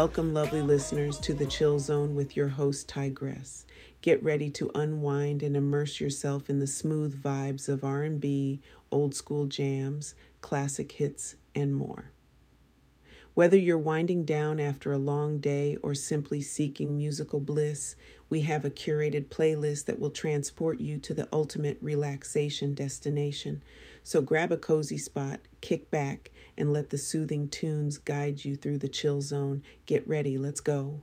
Welcome, lovely listeners, to the Chill Zone with your host, Tigress. Get ready to unwind and immerse yourself in the smooth vibes of R&B, old school jams, classic hits, and more. Whether you're winding down after a long day or simply seeking musical bliss, we have a curated playlist that will transport you to the ultimate relaxation destination. So grab a cozy spot, kick back, and let the soothing tunes guide you through the chill zone. Get ready, let's go.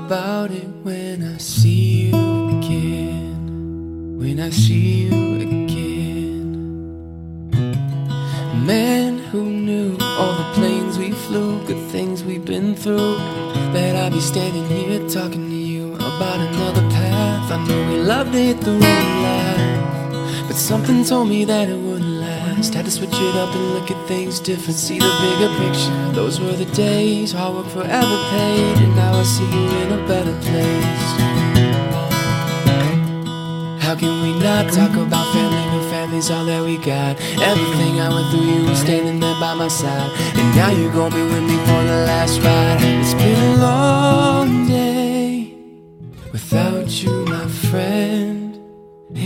told me that it wouldn't last. Had to switch it up and look at things different, see the bigger picture. Those were the days, hard work forever paid, and now I see you in a better place. How can we not talk about family when family's all that we got? Everything I went through, you were standing there by my side. And now you're gonna be with me for the last ride. It's been a long day without you, my friend.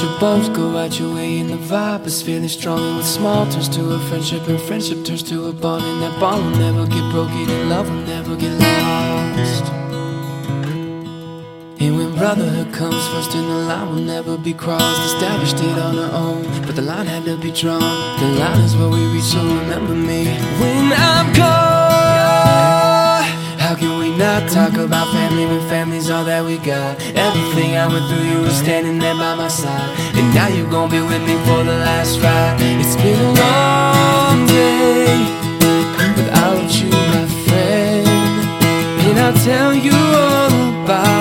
Your bumps go out your way and the vibe is feeling strong and with small turns to a friendship and friendship turns to a bond and that bond will never get broken and love will never get lost. And when brotherhood comes first in the line will never be crossed Established it on our own, but the line had to be drawn The line is where we reach, so remember me When I'm gone not talk about family when family's all that we got Everything I went through, you were standing there by my side. And now you're gonna be with me for the last ride. It's been a long day Without you, my friend. And I'll tell you all about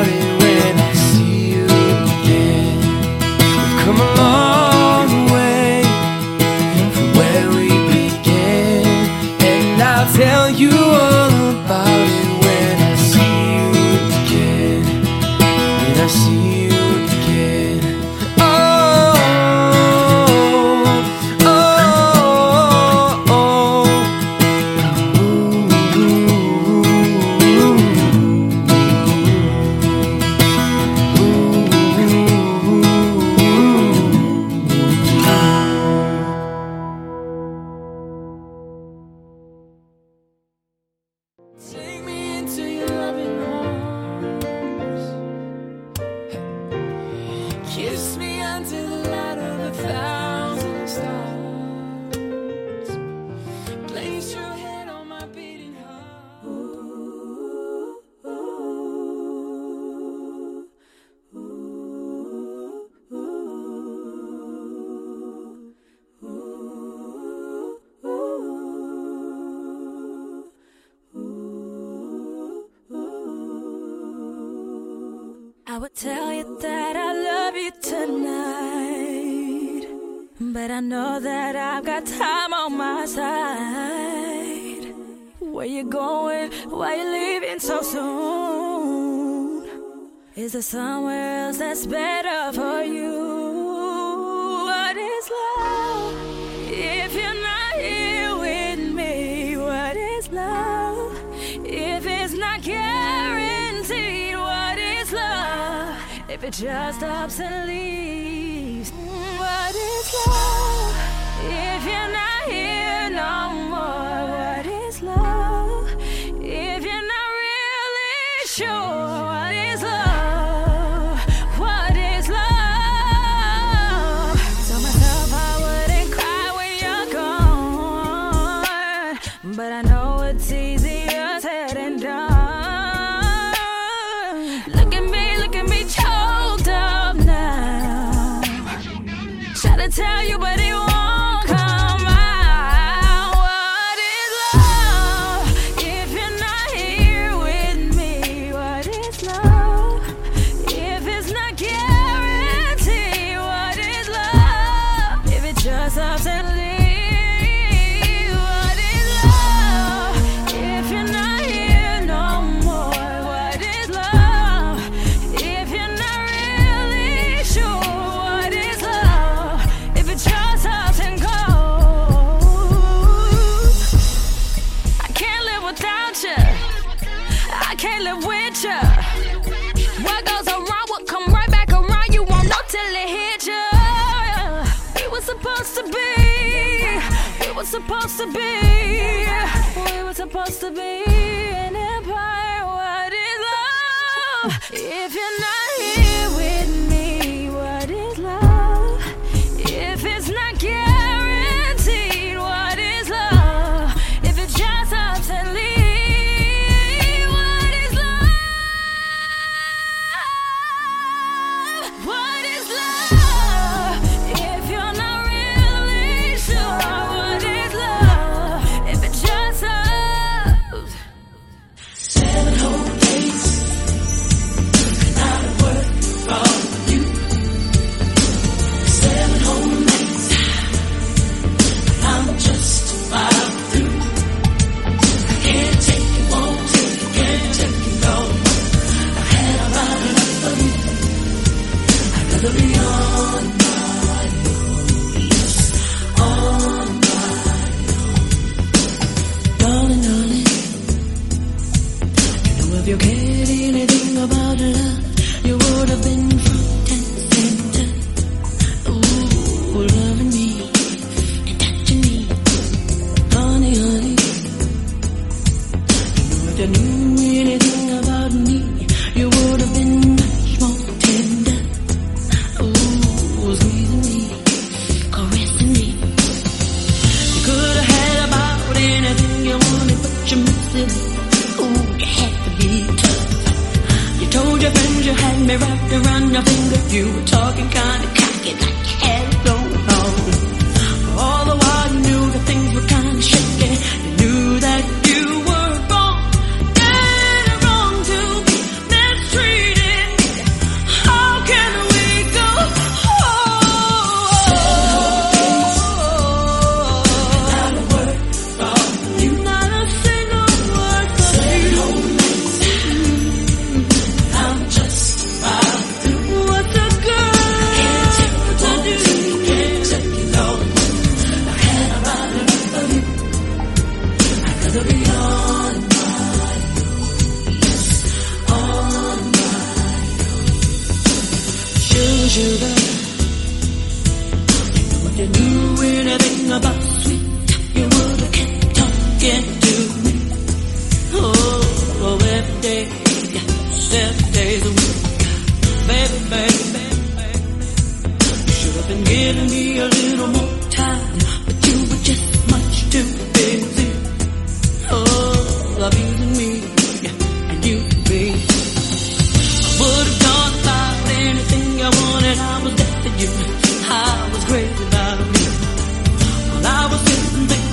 There somewhere else that's better for you? What is love? If you're not here with me, what is love? If it's not guaranteed, what is love? If it just stops and leaves,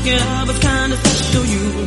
sitting thinking I was kind of special, you were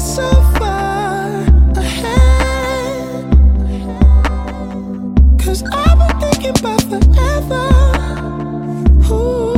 So far ahead. Cause I've been thinking about forever. thought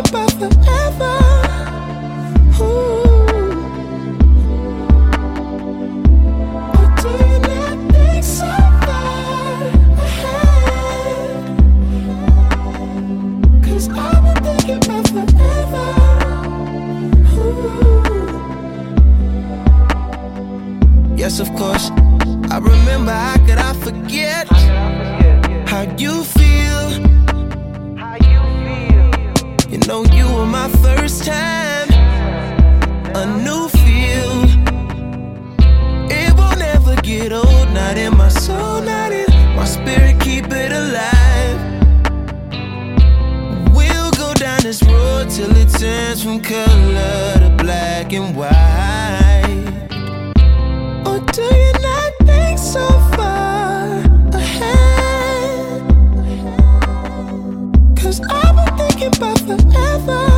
About forever. Ooh. Yes, of course. I remember, how could I forget how you Know you were my first time, a new feel. It will never get old, not in my soul, not in my spirit, keep it alive. We'll go down this road till it turns from color to black and white. I've been thinking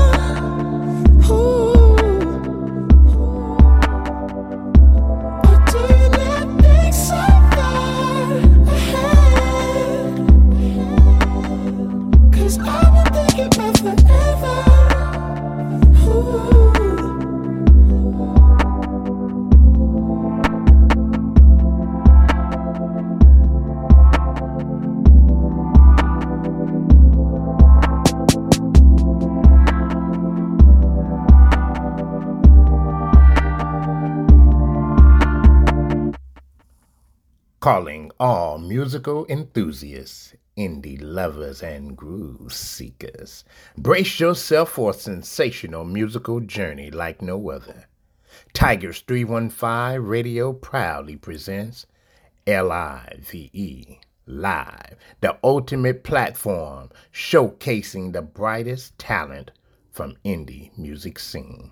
calling all musical enthusiasts, indie lovers, and groove seekers. Brace yourself for a sensational musical journey like no other. Tigress 315 Radio proudly presents LIVE Live, the ultimate platform showcasing the brightest talent from indie music scene.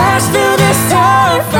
Crash to the surface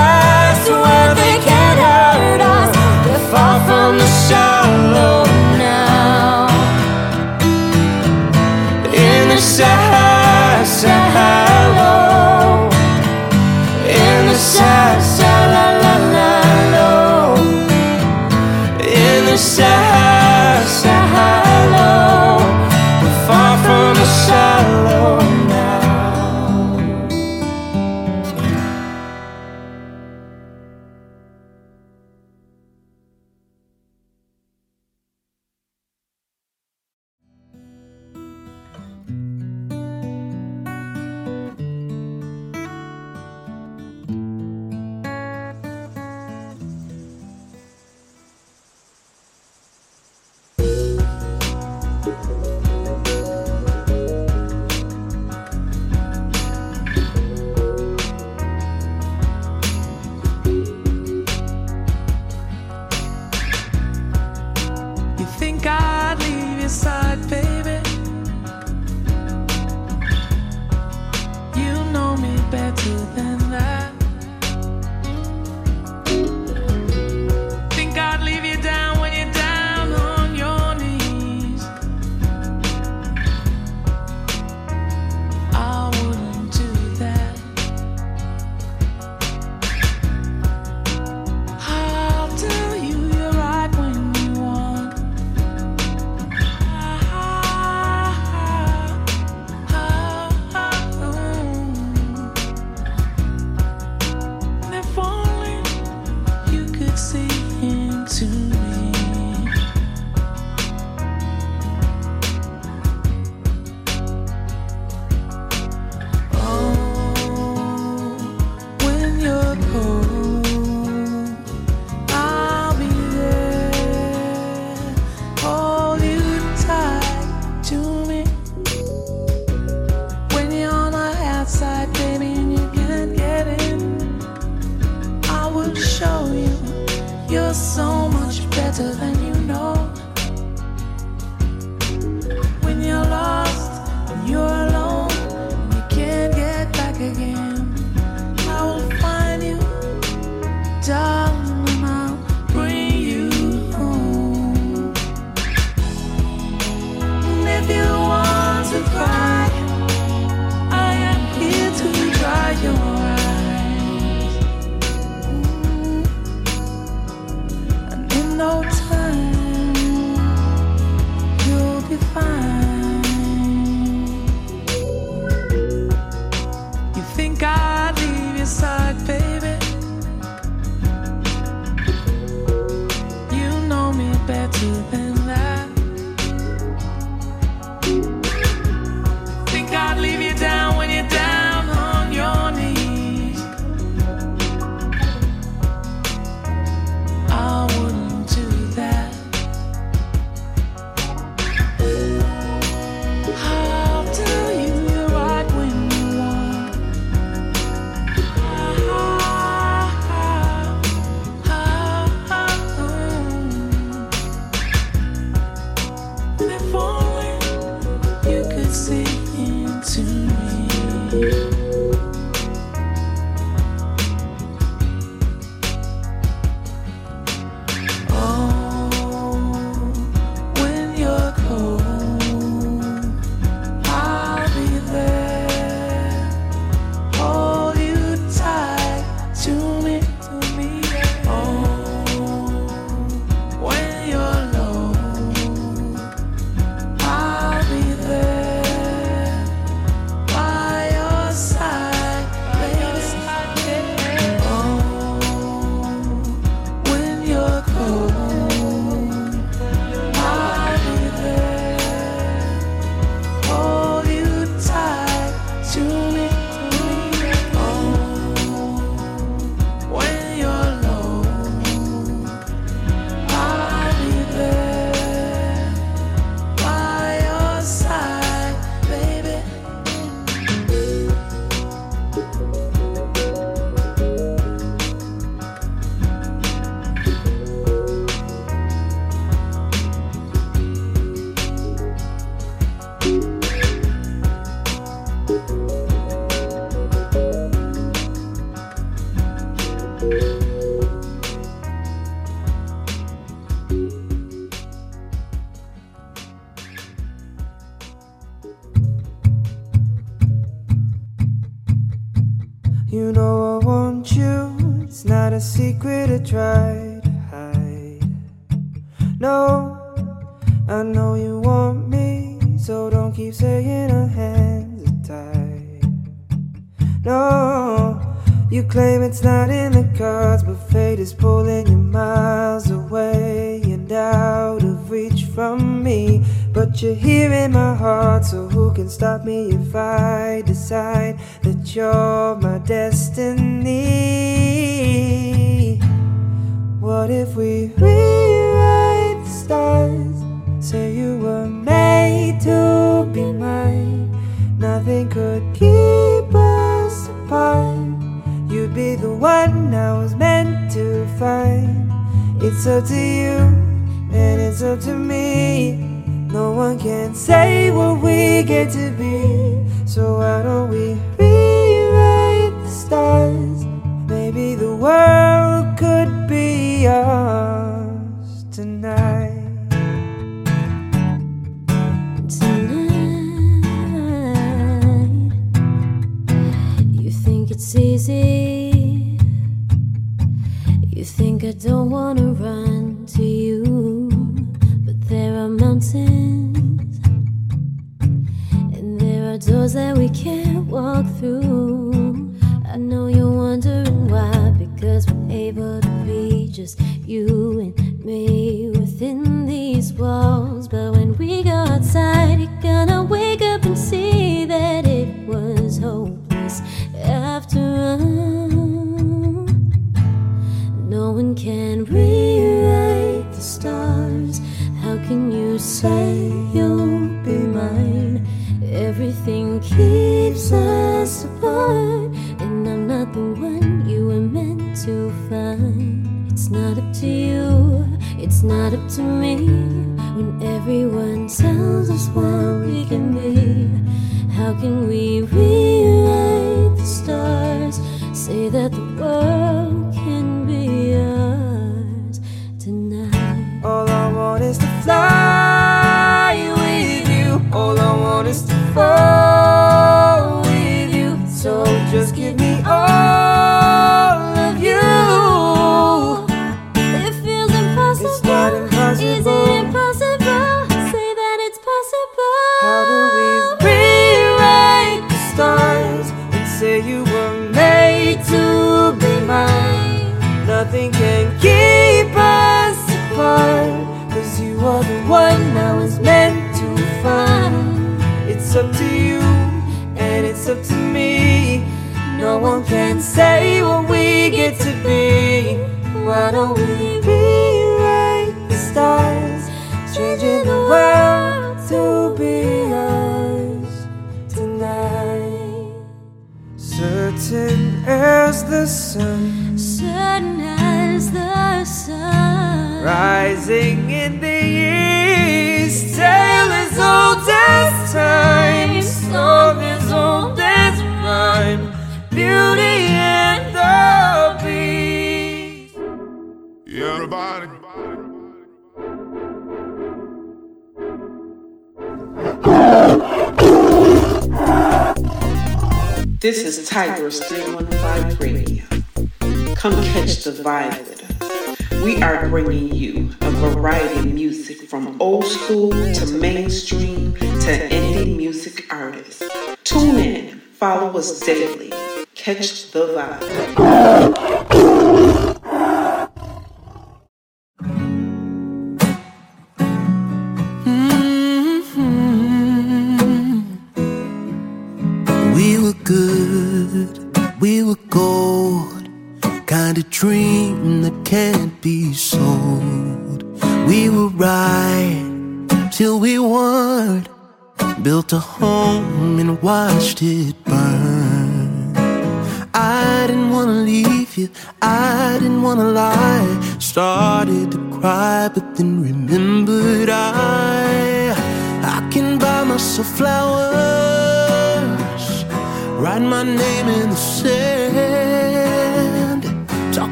catch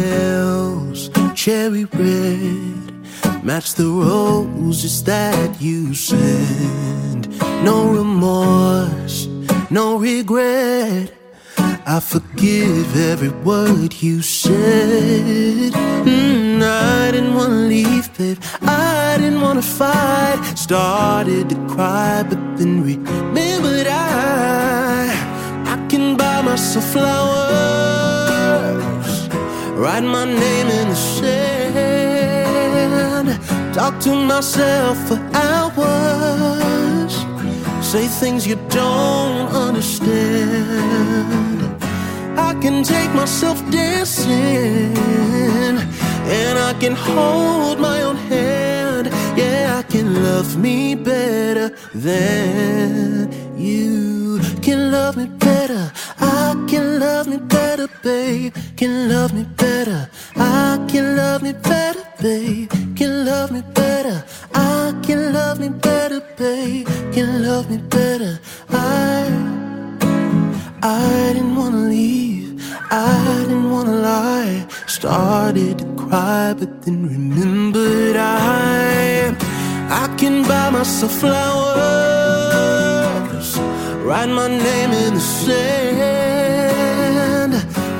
nails cherry red, match the roses that you send. No remorse, no regret. I forgive every word you said. Mm, I didn't wanna leave, babe. I didn't wanna fight. Started to cry, but then remembered I I can buy myself flowers, write my name in the sand, talk to myself for hours, say things you don't understand. I can take myself dancing and I can hold my own hand. Yeah, I can love me better than you can love me better. I can love me better, babe. Can love me better. I can love me better, babe. Can love me better. I can love me better, babe. Can love me better. I I didn't wanna leave. I didn't wanna lie. Started to cry, but then remembered I I can buy myself flowers, write my name in the sand,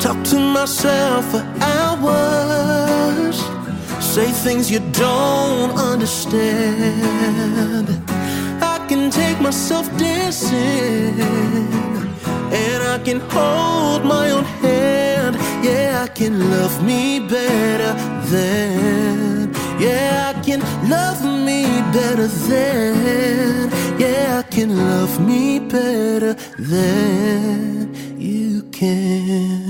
talk to myself for hours, say things you don't understand. I can take myself dancing and I can hold my own hand. Yeah, I can love me better than. Yeah, I can love me better than. Yeah, I can love me better than you can.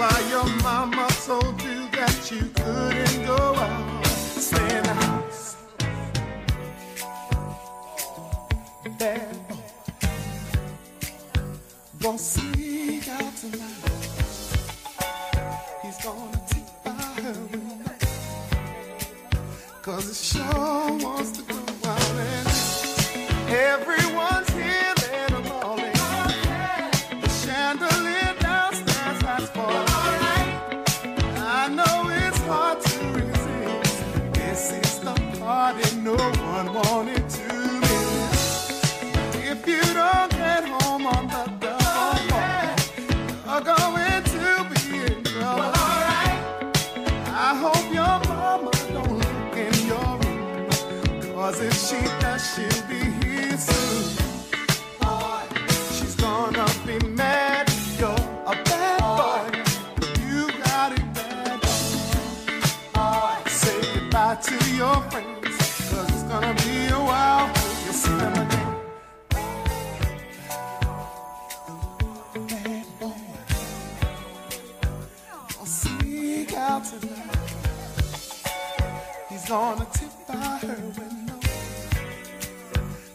Why your mama told you that you couldn't go out. Stay in the house. Boy. Gonna sneak out tonight. He's gonna take by her window. Cause it sure wants to she'll be here soon. She's gonna be mad. You're a bad boy. You got it bad. Say goodbye to your friends. Cause it's gonna be a while you again. Bad boy. Out tonight. He's gonna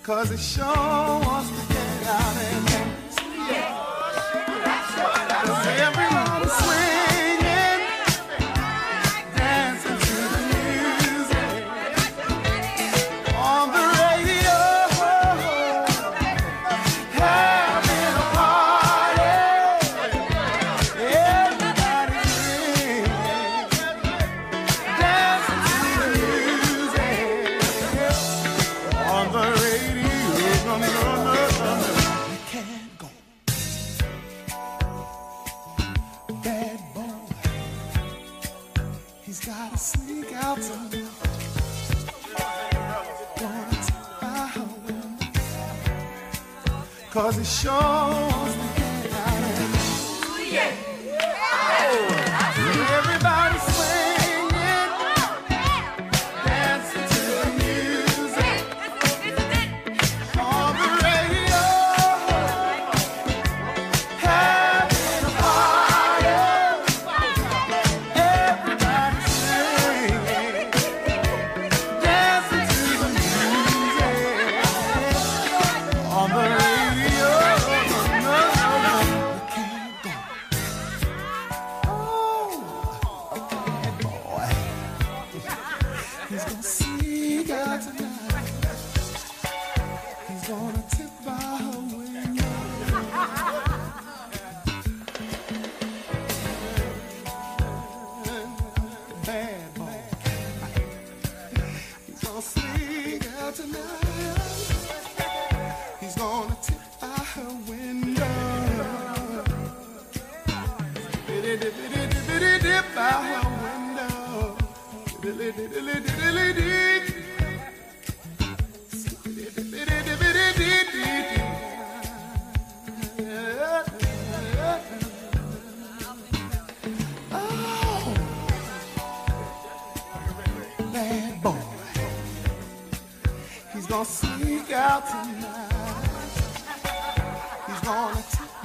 Cause it sure wants to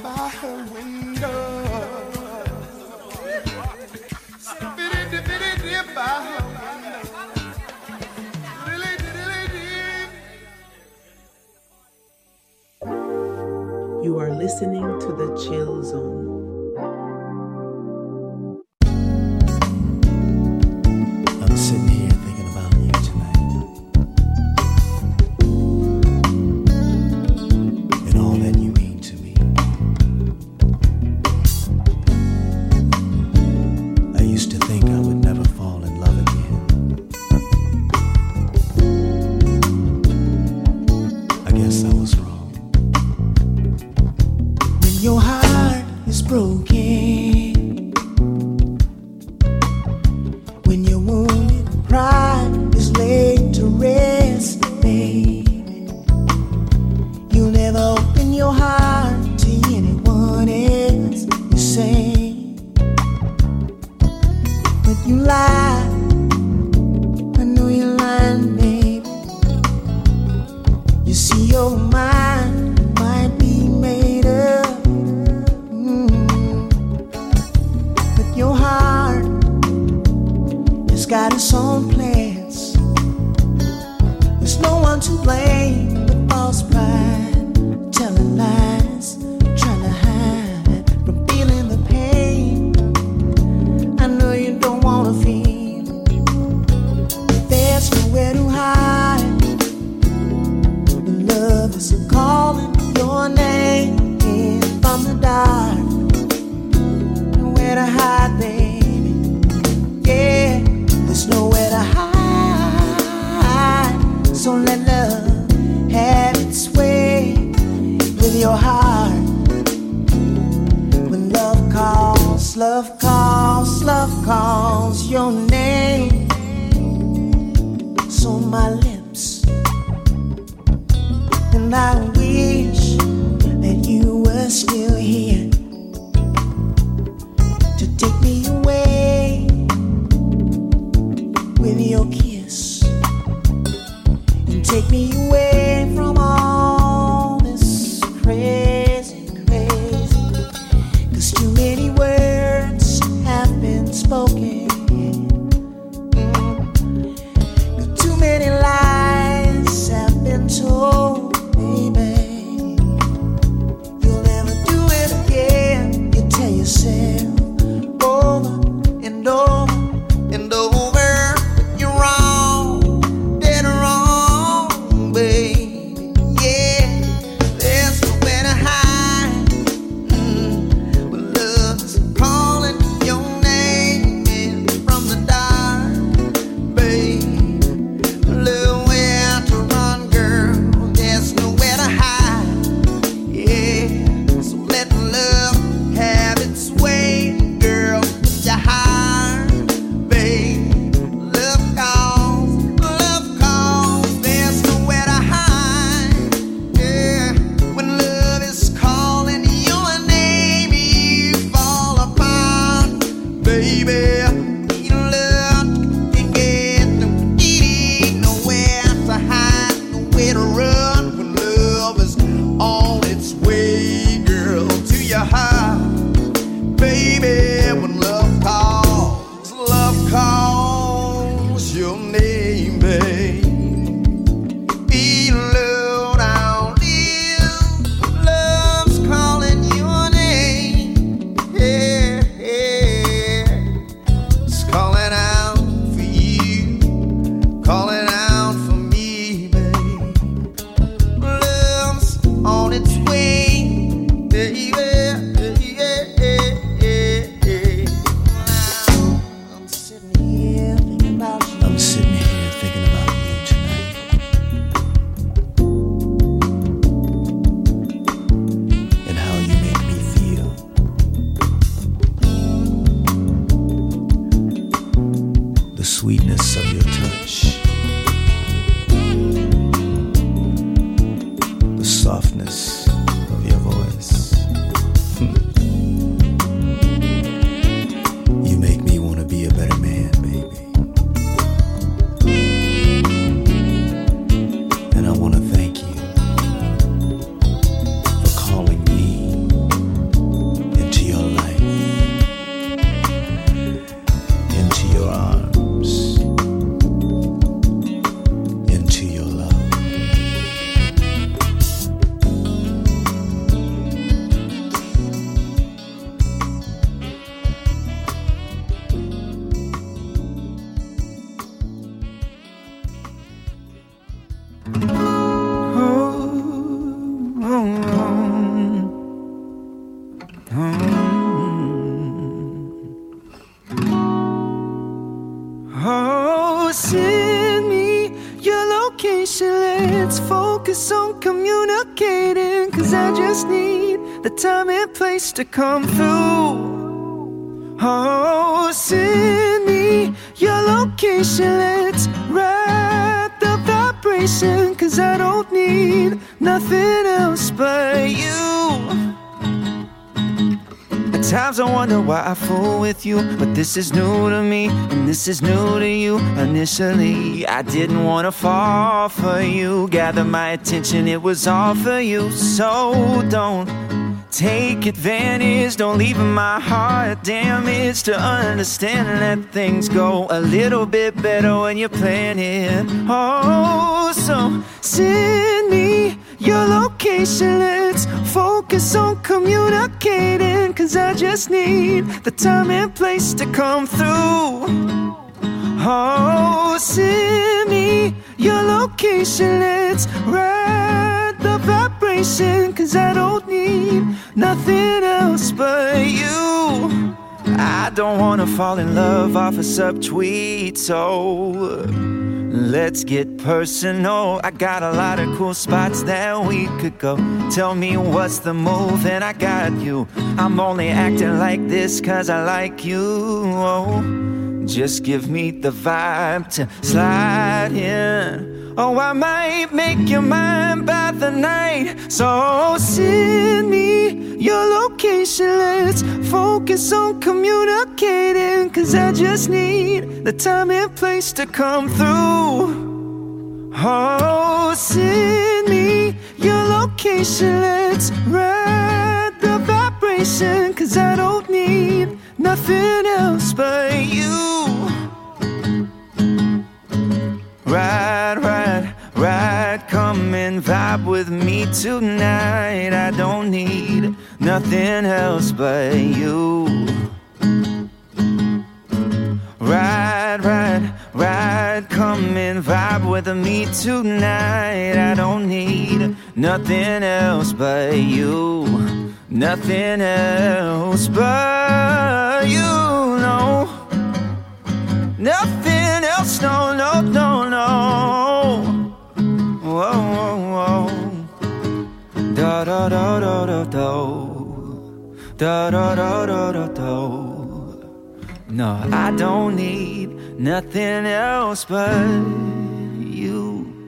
by her window. You are listening to the Chill Zone. vive come through. Oh, send me your location. Let's ride the vibration. Cause I don't need nothing else but you. At times I wonder why I fool with you, but this is new to me, and this is new to you. Initially, I didn't wanna fall for you, gather my attention, it was all for you. So don't take advantage, don't leave my heart damaged to understand that things go a little bit better when you're planning. Oh, so send me your location. Let's focus on communicating. Cause I just need the time and place to come through. Oh, send me your location. Let's ride the Cause I don't need nothing else but you. I don't wanna fall in love off a subtweet, so let's get personal. I got a lot of cool spots that we could go. Tell me what's the move, and I got you. I'm only acting like this cause I like you. Oh, just give me the vibe to slide in. Oh, I might make your mind by the night. So send me your location. Let's focus on communicating. Cause I just need the time and place to come through. Oh, send me your location. Let's ride the vibration. Cause I don't need nothing else but you. Ride, come and vibe with me tonight. I don't need nothing else but you. Ride, ride, ride, come and vibe with me tonight. I don't need nothing else but you. Nothing else but you, no. Nothing else, no, no, no, no. Da da da da da da. Da da da da da da. No, I don't need nothing else but you.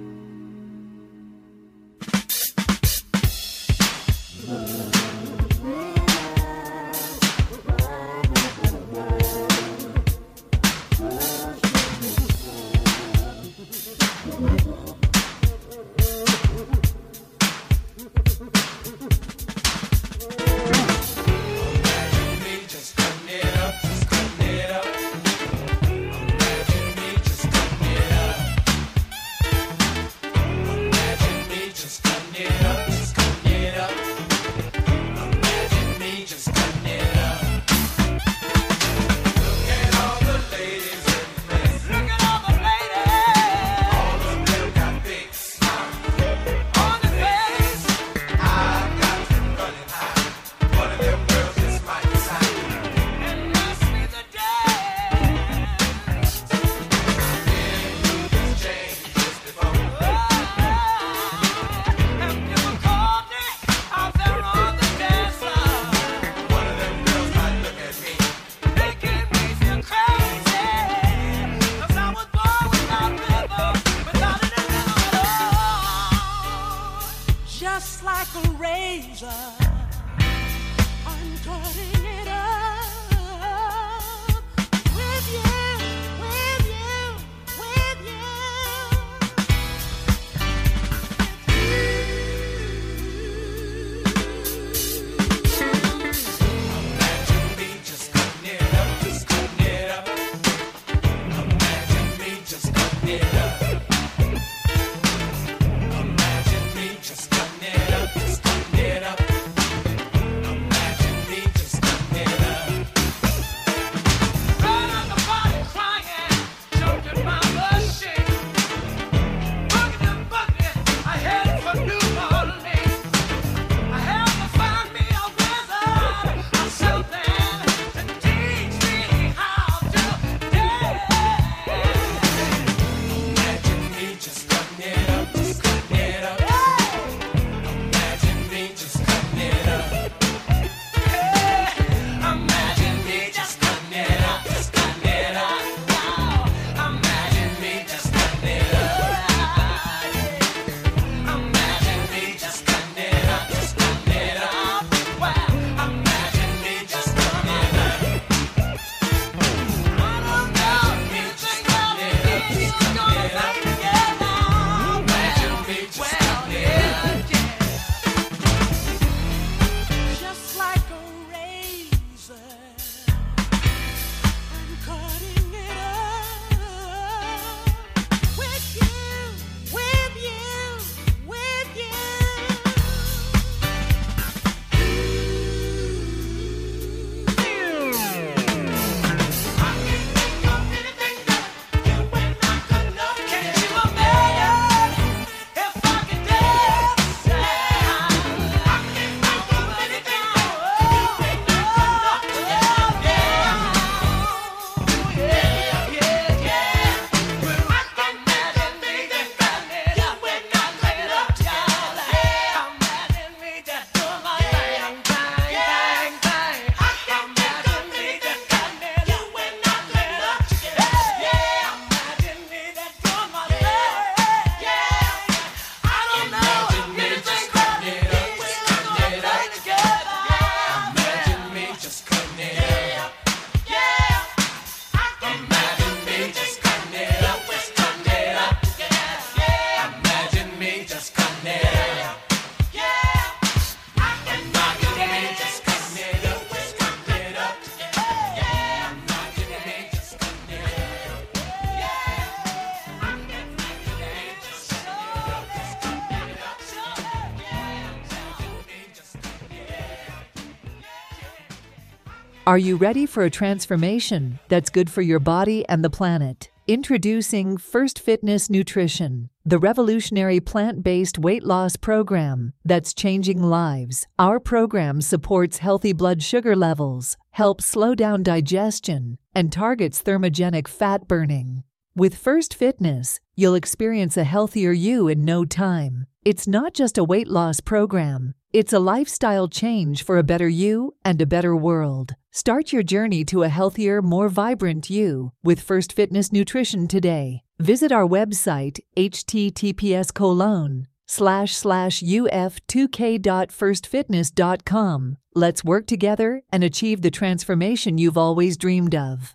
Are you ready for a transformation that's good for your body and the planet? Introducing First Fitness Nutrition, the revolutionary plant based weight loss program that's changing lives. Our program supports healthy blood sugar levels, helps slow down digestion, and targets thermogenic fat burning. With First Fitness, you'll experience a healthier you in no time. It's not just a weight loss program, it's a lifestyle change for a better you and a better world. Start your journey to a healthier, more vibrant you with First Fitness Nutrition today. Visit our website, https colon slash slash uf2k.firstfitness.com. Let's work together and achieve the transformation you've always dreamed of.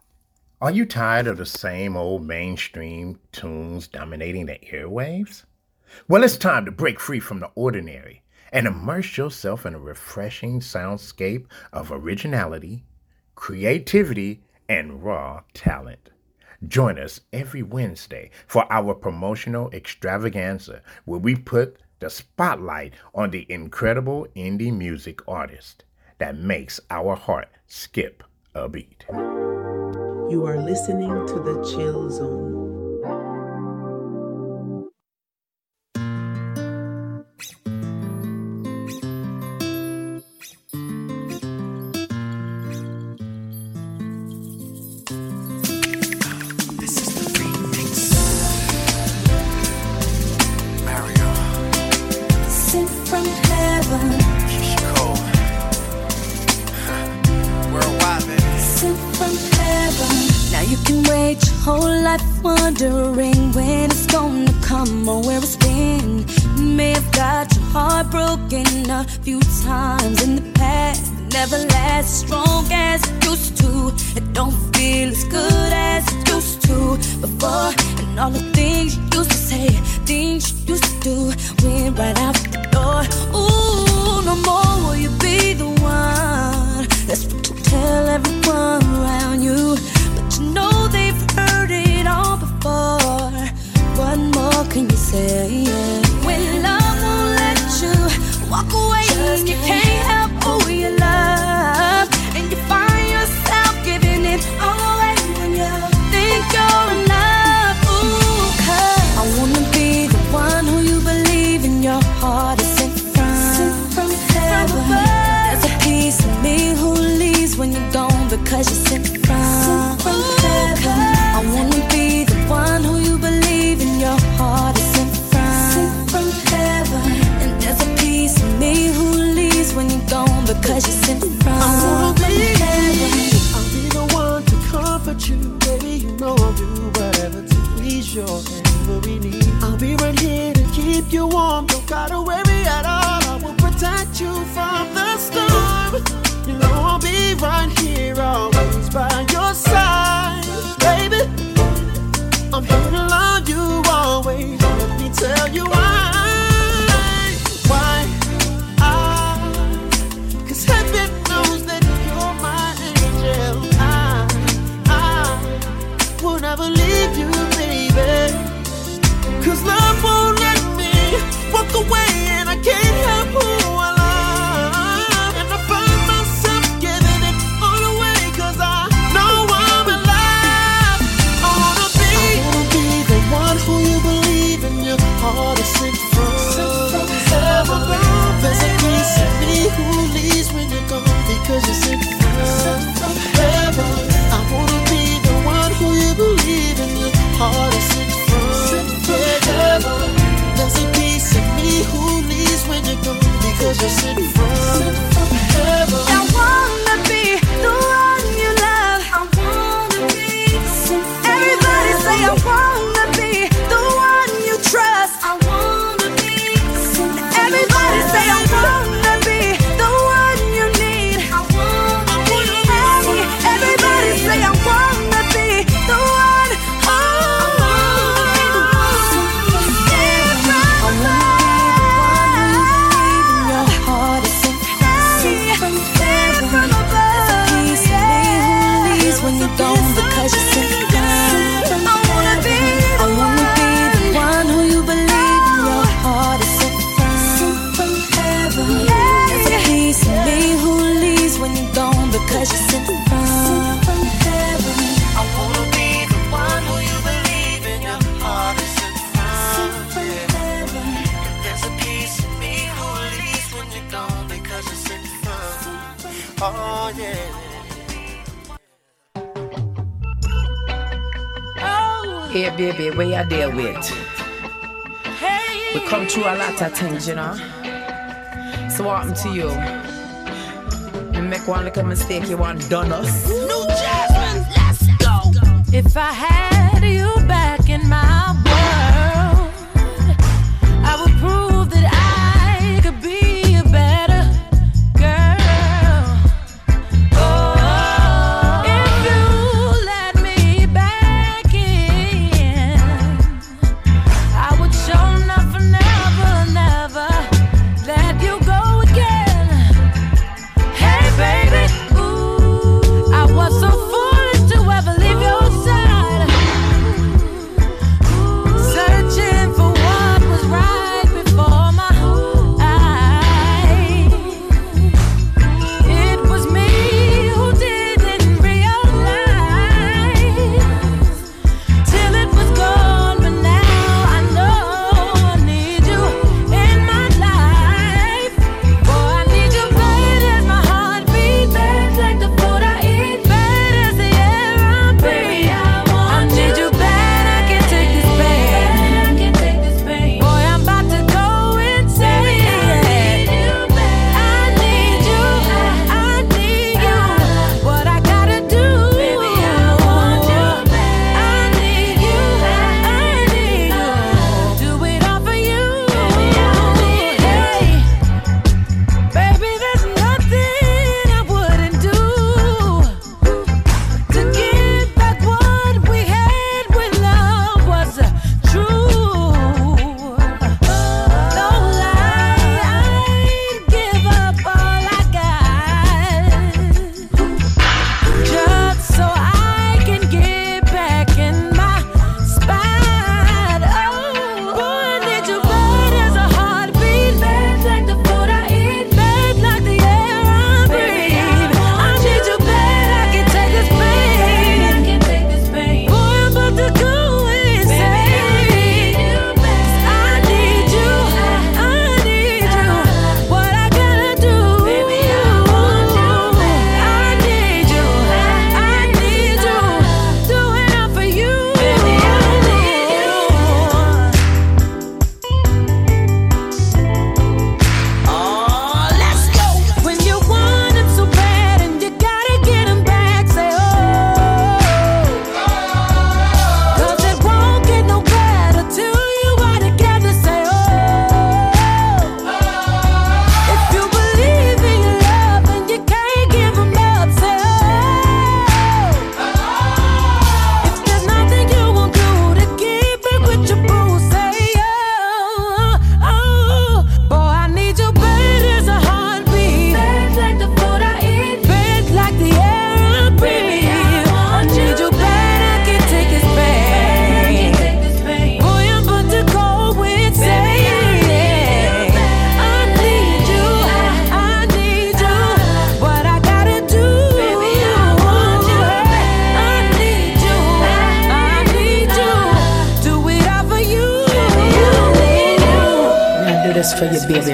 Are you tired of the same old mainstream tunes dominating the airwaves? Well, it's time to break free from the ordinary and immerse yourself in a refreshing soundscape of originality, creativity, and raw talent. Join us every Wednesday for our promotional extravaganza where we put the spotlight on the incredible indie music artist that makes our heart skip a beat. You are listening to the Chill Zone. things, you know. So what to you? You make one little mistake, you want done us. New Jasmine, let's go. If I had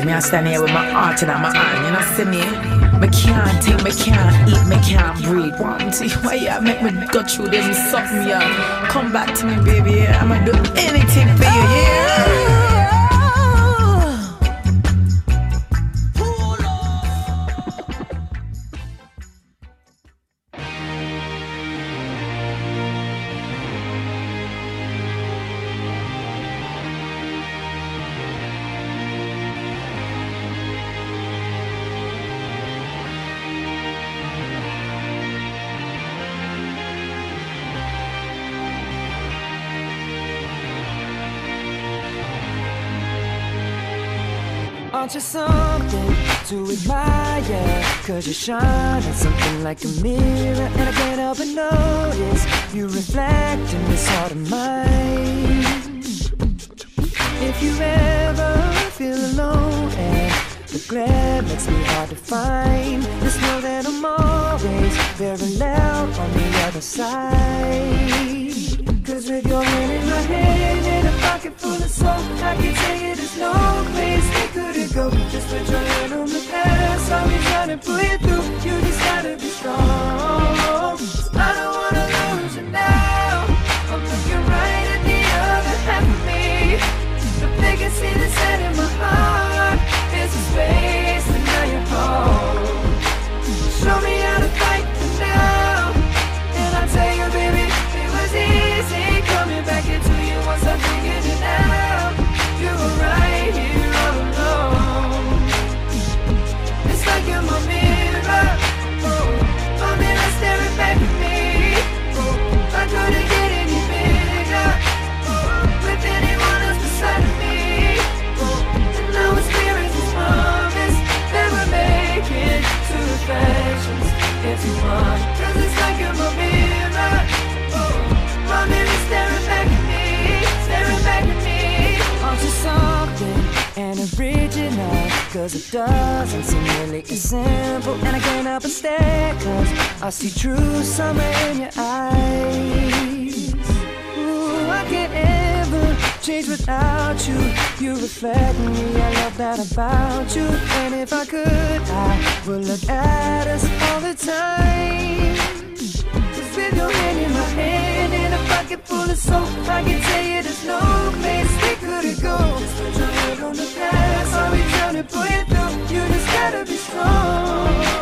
Me I stand here with my heart and my hand. You know what I'm? Me can't think, me can't eat, me can't breathe. One thing, why you make me go through this something, yeah? Come back to me, baby. I'ma do anything for you, yeah. Cause you shine. At something like a mirror And I can't help but notice You reflect in this heart of mine. If you ever feel alone And the glare makes me hard to find Just know that I'm always parallel on the other side. Cause with your hand in my hand And a pocket full of soap I can tell you there's no place we couldn't go Just put your hand time we gonna pull it through Cause it doesn't seem really as simple. And I can't help but stare, cause I see true summer in your eyes. Ooh, I can't ever change without you. You reflect me, I love that about you. And if I could, I would look at us all the time. Cause with your hand in my hand and a pocket full of soap, I can tell you there's no place couldn't go. Just put your head on the past, I'll be trying to pull you through. You just gotta be strong.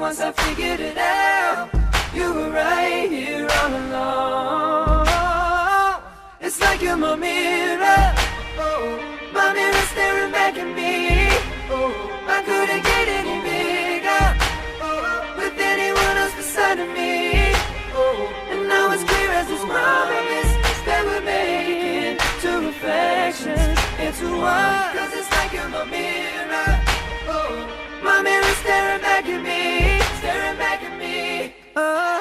Once I figured it out. You were right here all along. It's like you're my mirror. Oh, my mirror staring back at me. Oh, I couldn't get any bigger. Oh, with anyone else beside of me. Oh, and now it's clear as this promise that we're making two reflections into one. Cause it's like you're my mirror. Oh, my mirror staring back at me, staring back at me. Now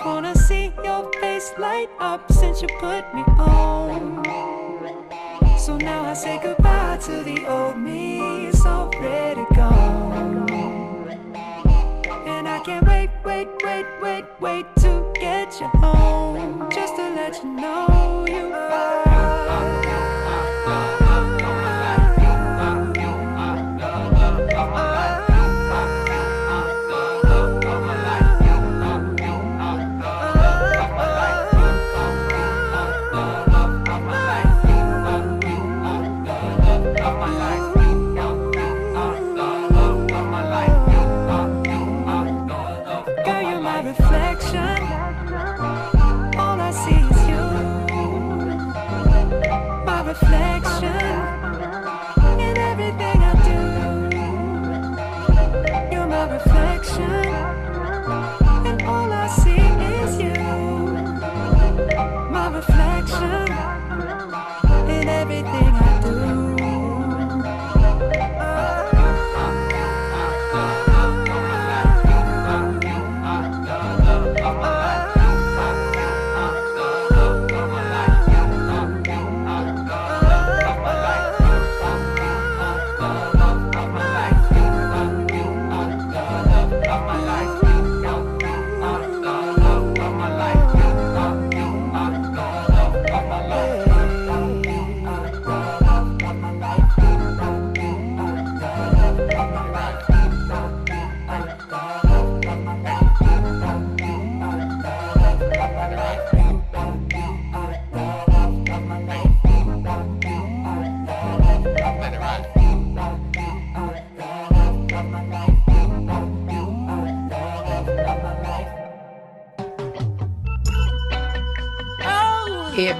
just wanna see your face light up since you put me on. So now I say goodbye to the old me, it's already gone. And I can't wait, wait, wait, wait, wait to get you home. Just to let you know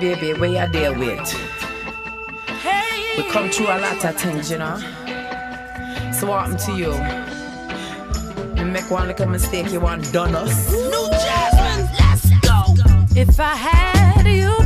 baby where you deal with. Hey. We come through a lot of things, you know. So what happened to you? You make one little mistake, you want done us. New Jasmine, let's go. If I had you.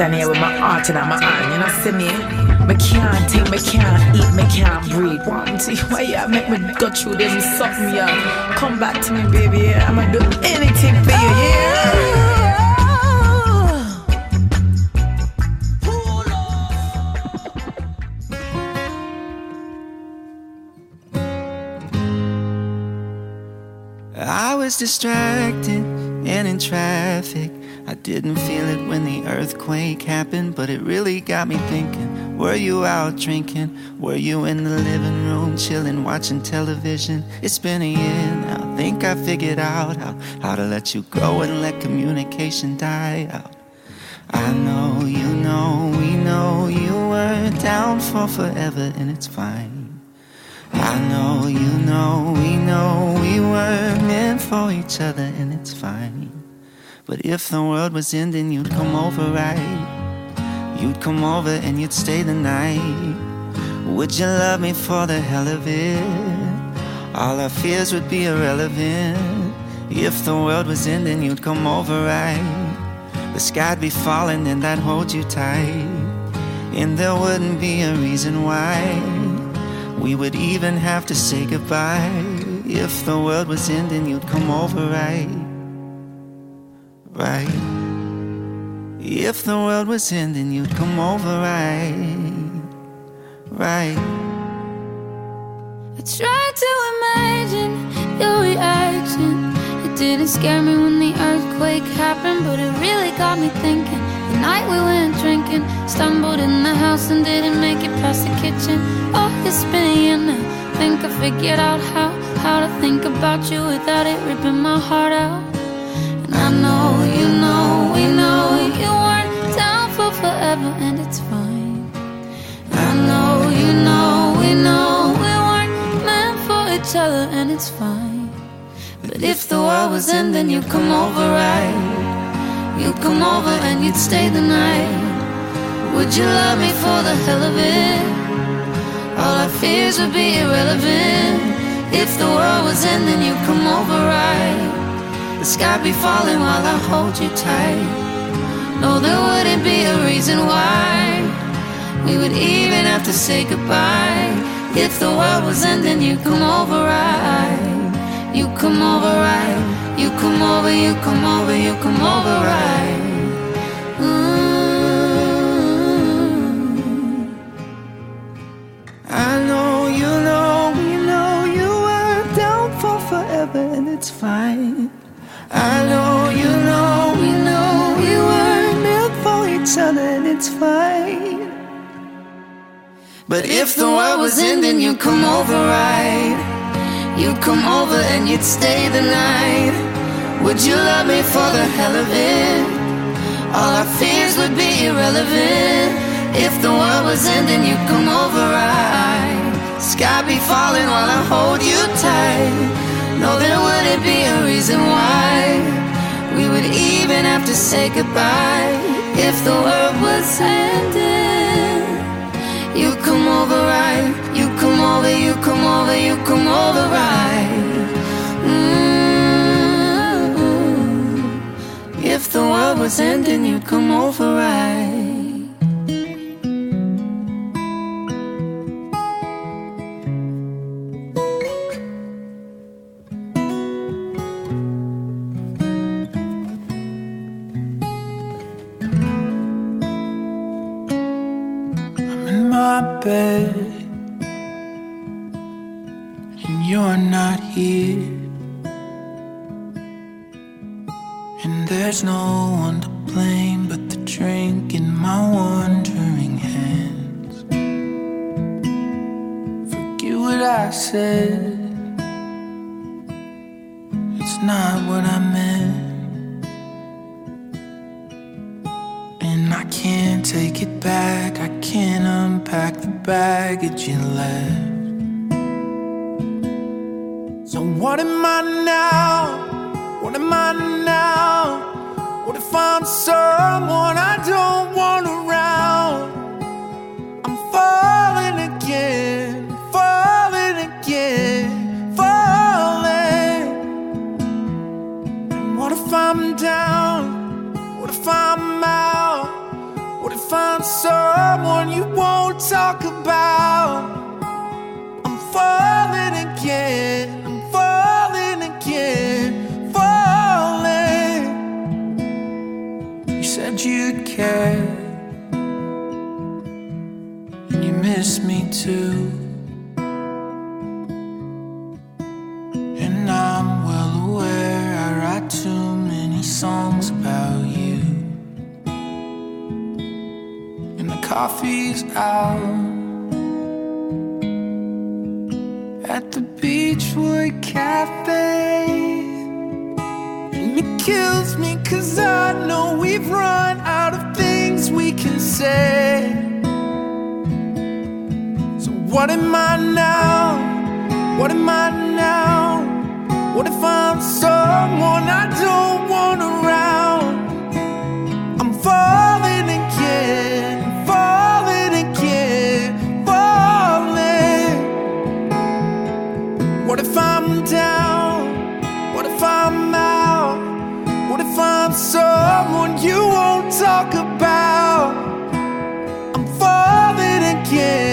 Saneo Were you out drinking? Were you in the living room chilling, watching television? It's been a year now. Think I figured out how, how to let you go and let communication die out. I know, you know, we know you were down for forever, and it's fine. I know, you know, we know we were meant for each other, and it's fine. But if the world was ending, you'd come over, right? You'd come over and you'd stay the night. Would you love me for the hell of it? All our fears would be irrelevant. If the world was ending, you'd come over, right? The sky'd be falling and I'd hold you tight. And there wouldn't be a reason why we would even have to say goodbye. If the world was ending, you'd come over, right? Right. If the world was ending, you'd come over, right? Right. I tried to imagine your reaction. It didn't scare me when the earthquake happened, but it really got me thinking. The night we went drinking, stumbled in the house and didn't make it past the kitchen. Oh, it's been a now. Think I figured out how how to think about you without it ripping my heart out. And I know, you forever, and it's fine. I know, you know, we know we weren't meant for each other, and it's fine. But if the world was ending, you'd come over, right? You'd come over and you'd stay the night. Would you love me for the hell of it? All our fears would be irrelevant. If the world was ending, you'd come over, right? The sky be falling while I hold you tight. No, there wouldn't be a reason why we would even have to say goodbye. If the world was ending, you come over right. You come over right. You come over, you come over, you come over right. Mm. I know, you know, we know you were down for forever, and it's fine. I know, you know, other, and it's fine. But if the world was ending, you'd come over, right? You'd come over and you'd stay the night. Would you love me for the hell of it? All our fears would be irrelevant. If the world was ending, you'd come over, right? Sky be falling while I hold you tight. No, there wouldn't be a reason why we would even have to say goodbye. If the world was ending, you come over, right? You come over, you come over, you come over, right? Mm. If the world was ending, you'd come over, right? My bed, and you're not here. And there's no one to blame but the drink in my wandering hands. Forget what I said, it's not what I meant. And I can't take it back. I can't unpack the baggage you left. So what am I now? What am I now? What if I'm someone I don't want around? I'm falling again, falling again, falling. And what if I'm down? You won't talk about? I'm falling again, I'm falling again, falling. You said you'd care, and you miss me too. Coffee's out at the Beachwood Cafe. And it kills me cause I know we've run out of things we can say. So, what am I now? What am I now? What if I'm someone I don't want around? What if I'm down? What if I'm out? What if I'm someone you won't talk about? I'm falling again,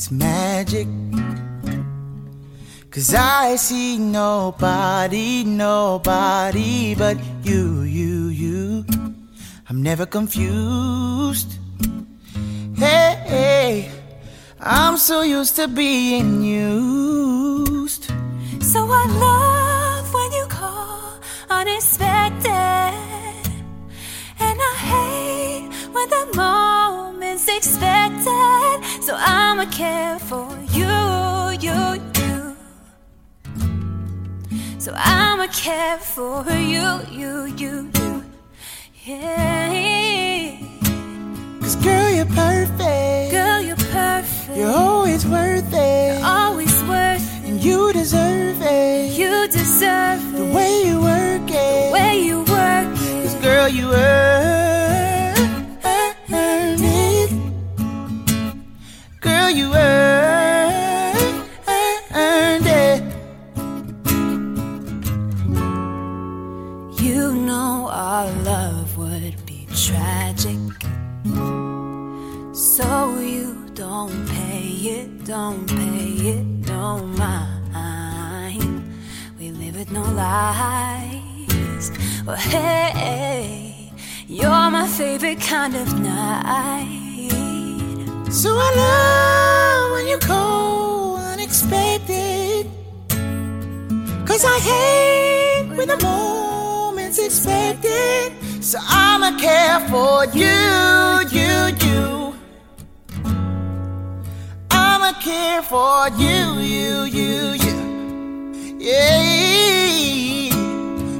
it's magic. Cause I see nobody, nobody but you, you, you. I'm never confused. Hey, hey, I'm so used to being used. So I love when you call unexpected. And I hate when the moment's expected. So I'ma care for you, you, you. So I'ma care for you, you, you, you. Yeah. Cause girl, you're perfect. Girl, you're perfect. You're always worth it. You're always worth it. And you deserve it. You deserve it. The way you work it. The way you work it. Cause girl, you earn Well, hey, you're my favorite kind of night. So I love when you call unexpected. Cause I hate when the moment's expected. So I'ma care for you, you, you. I'ma care for you, you, you, you. Yeah.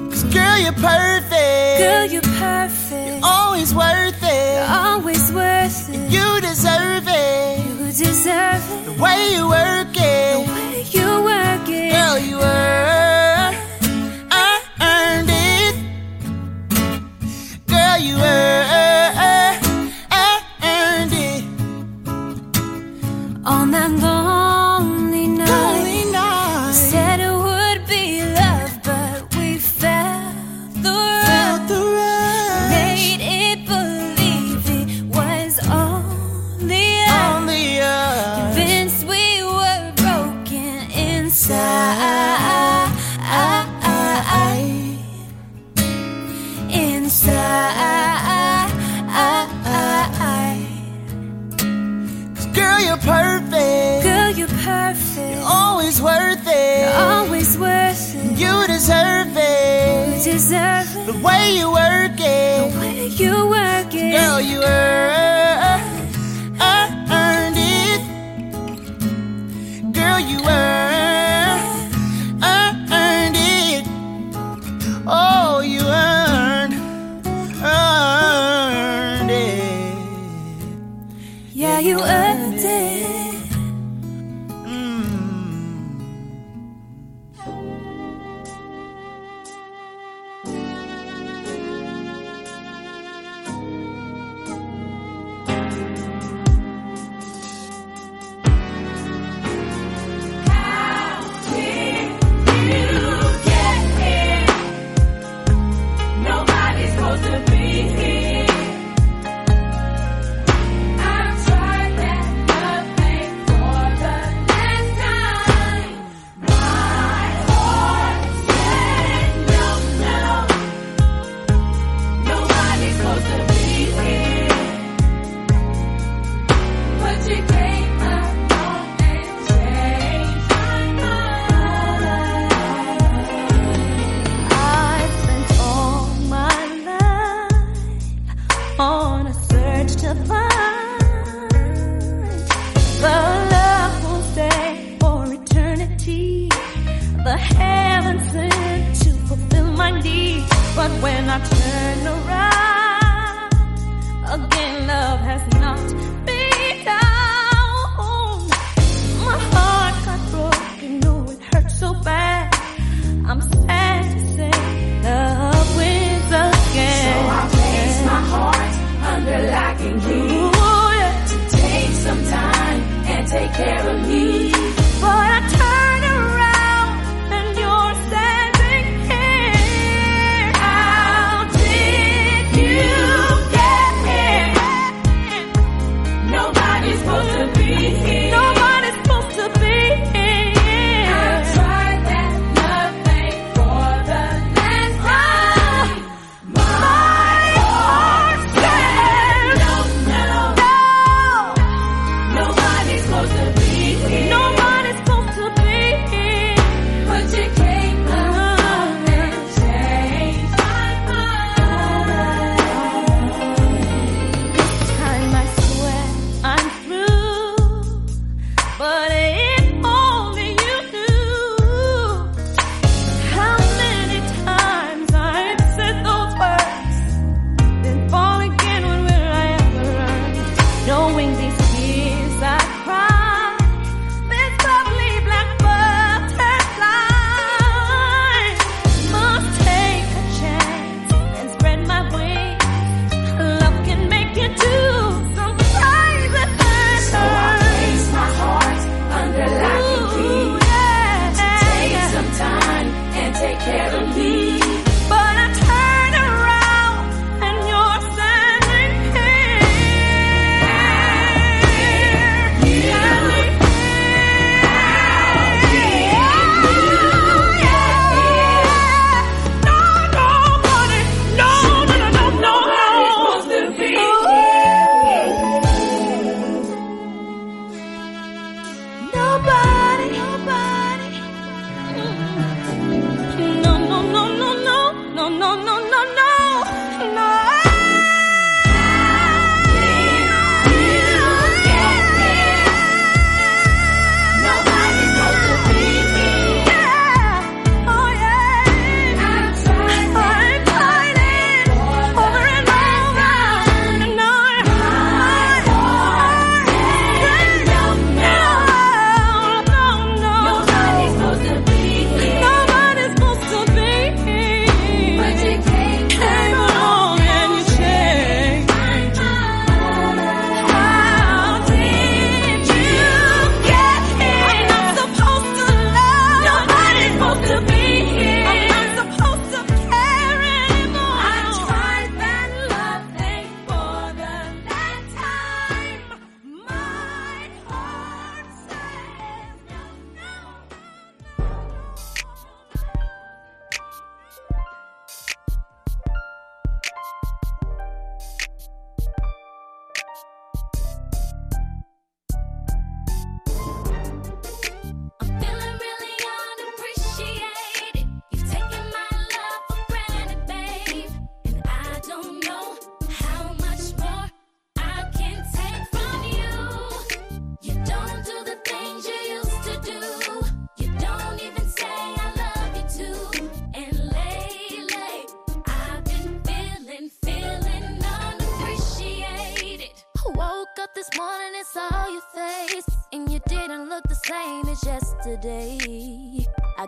Cause girl, you're perfect. Girl, you're perfect. You're Always worth it. You're always worth it. You deserve it. You deserve it. The way you work it. The way you work it. Girl, you earn, you earn,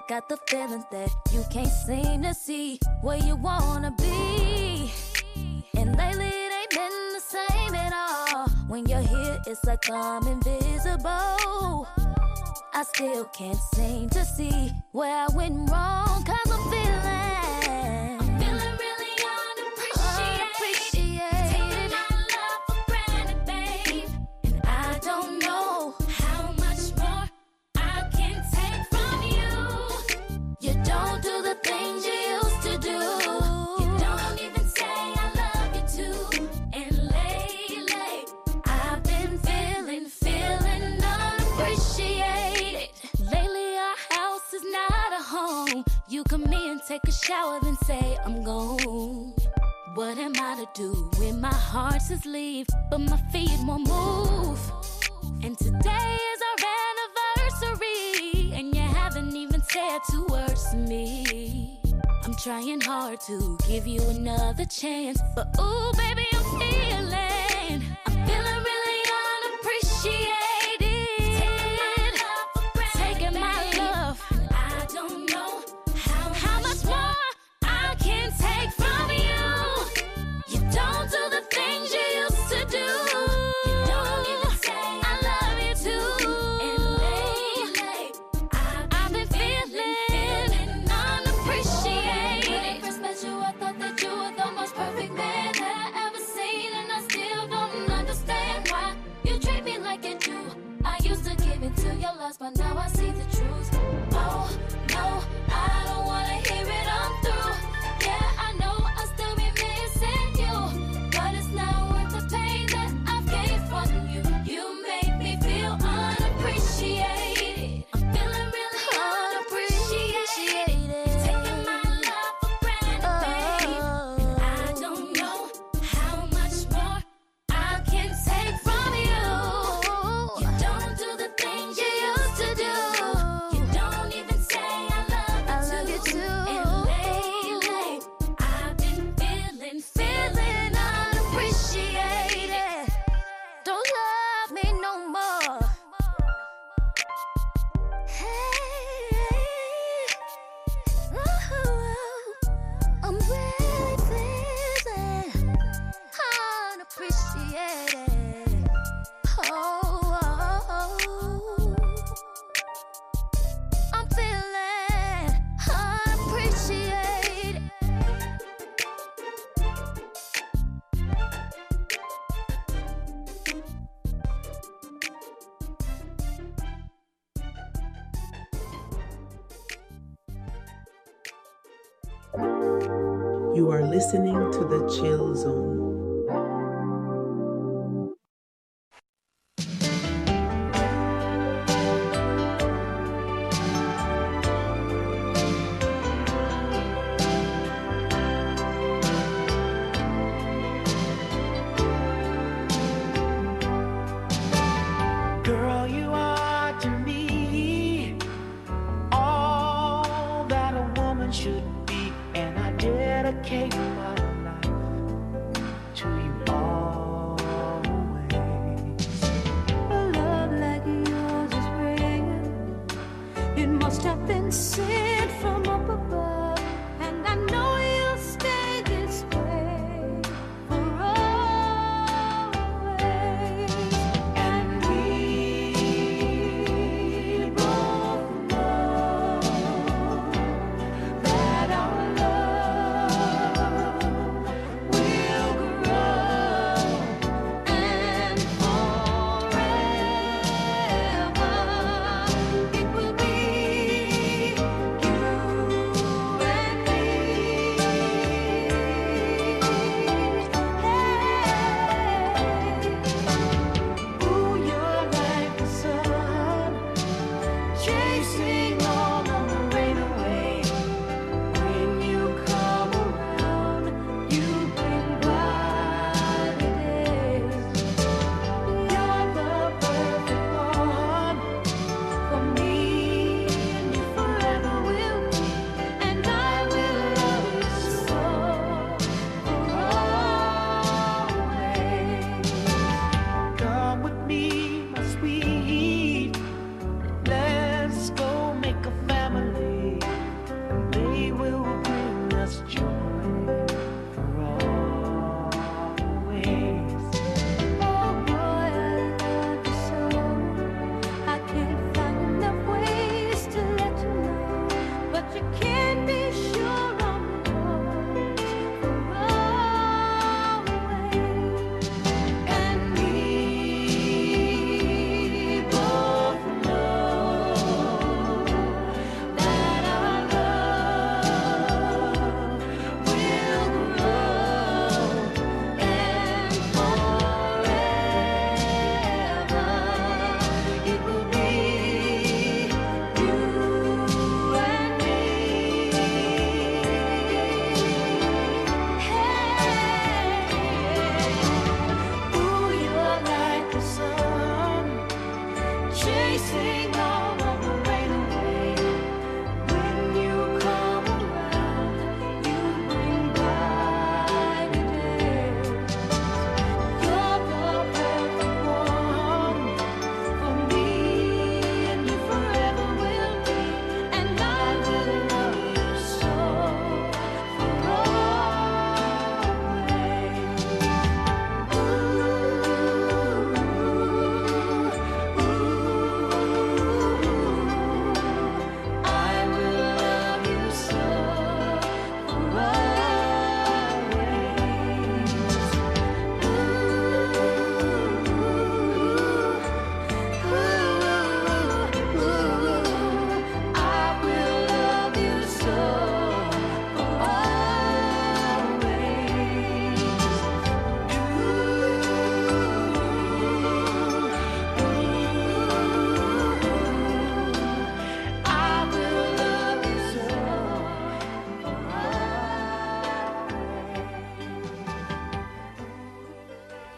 got the feeling that you can't seem to see where you wanna be. And lately it ain't been the same at all. When you're here, it's like I'm invisible. I still can't seem to see where I went wrong. Cause I'm take a shower, then say I'm gone. What am I to do when my heart says leave, but my feet won't move? And today is our anniversary, and you haven't even said two words to me. I'm trying hard to give you another chance, but ooh, baby, I'm feeling. are listening to the Chill Zone.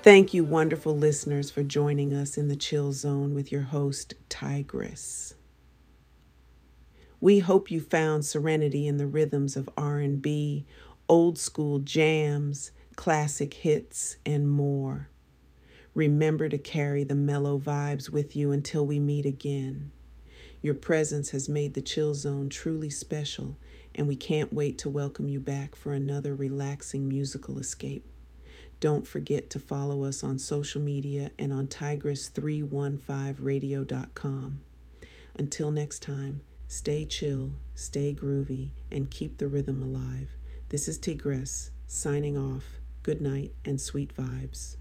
Thank you, wonderful listeners, for joining us in the Chill Zone with your host, Tigress. We hope you found serenity in the rhythms of R&B, old school jams, classic hits, and more. Remember to carry the mellow vibes with you until we meet again. Your presence has made the Chill Zone truly special, and we can't wait to welcome you back for another relaxing musical escape. Don't forget to follow us on social media and on tigress315radio.com. Until next time, stay chill, stay groovy, and keep the rhythm alive. This is Tigress signing off. Good night and sweet vibes.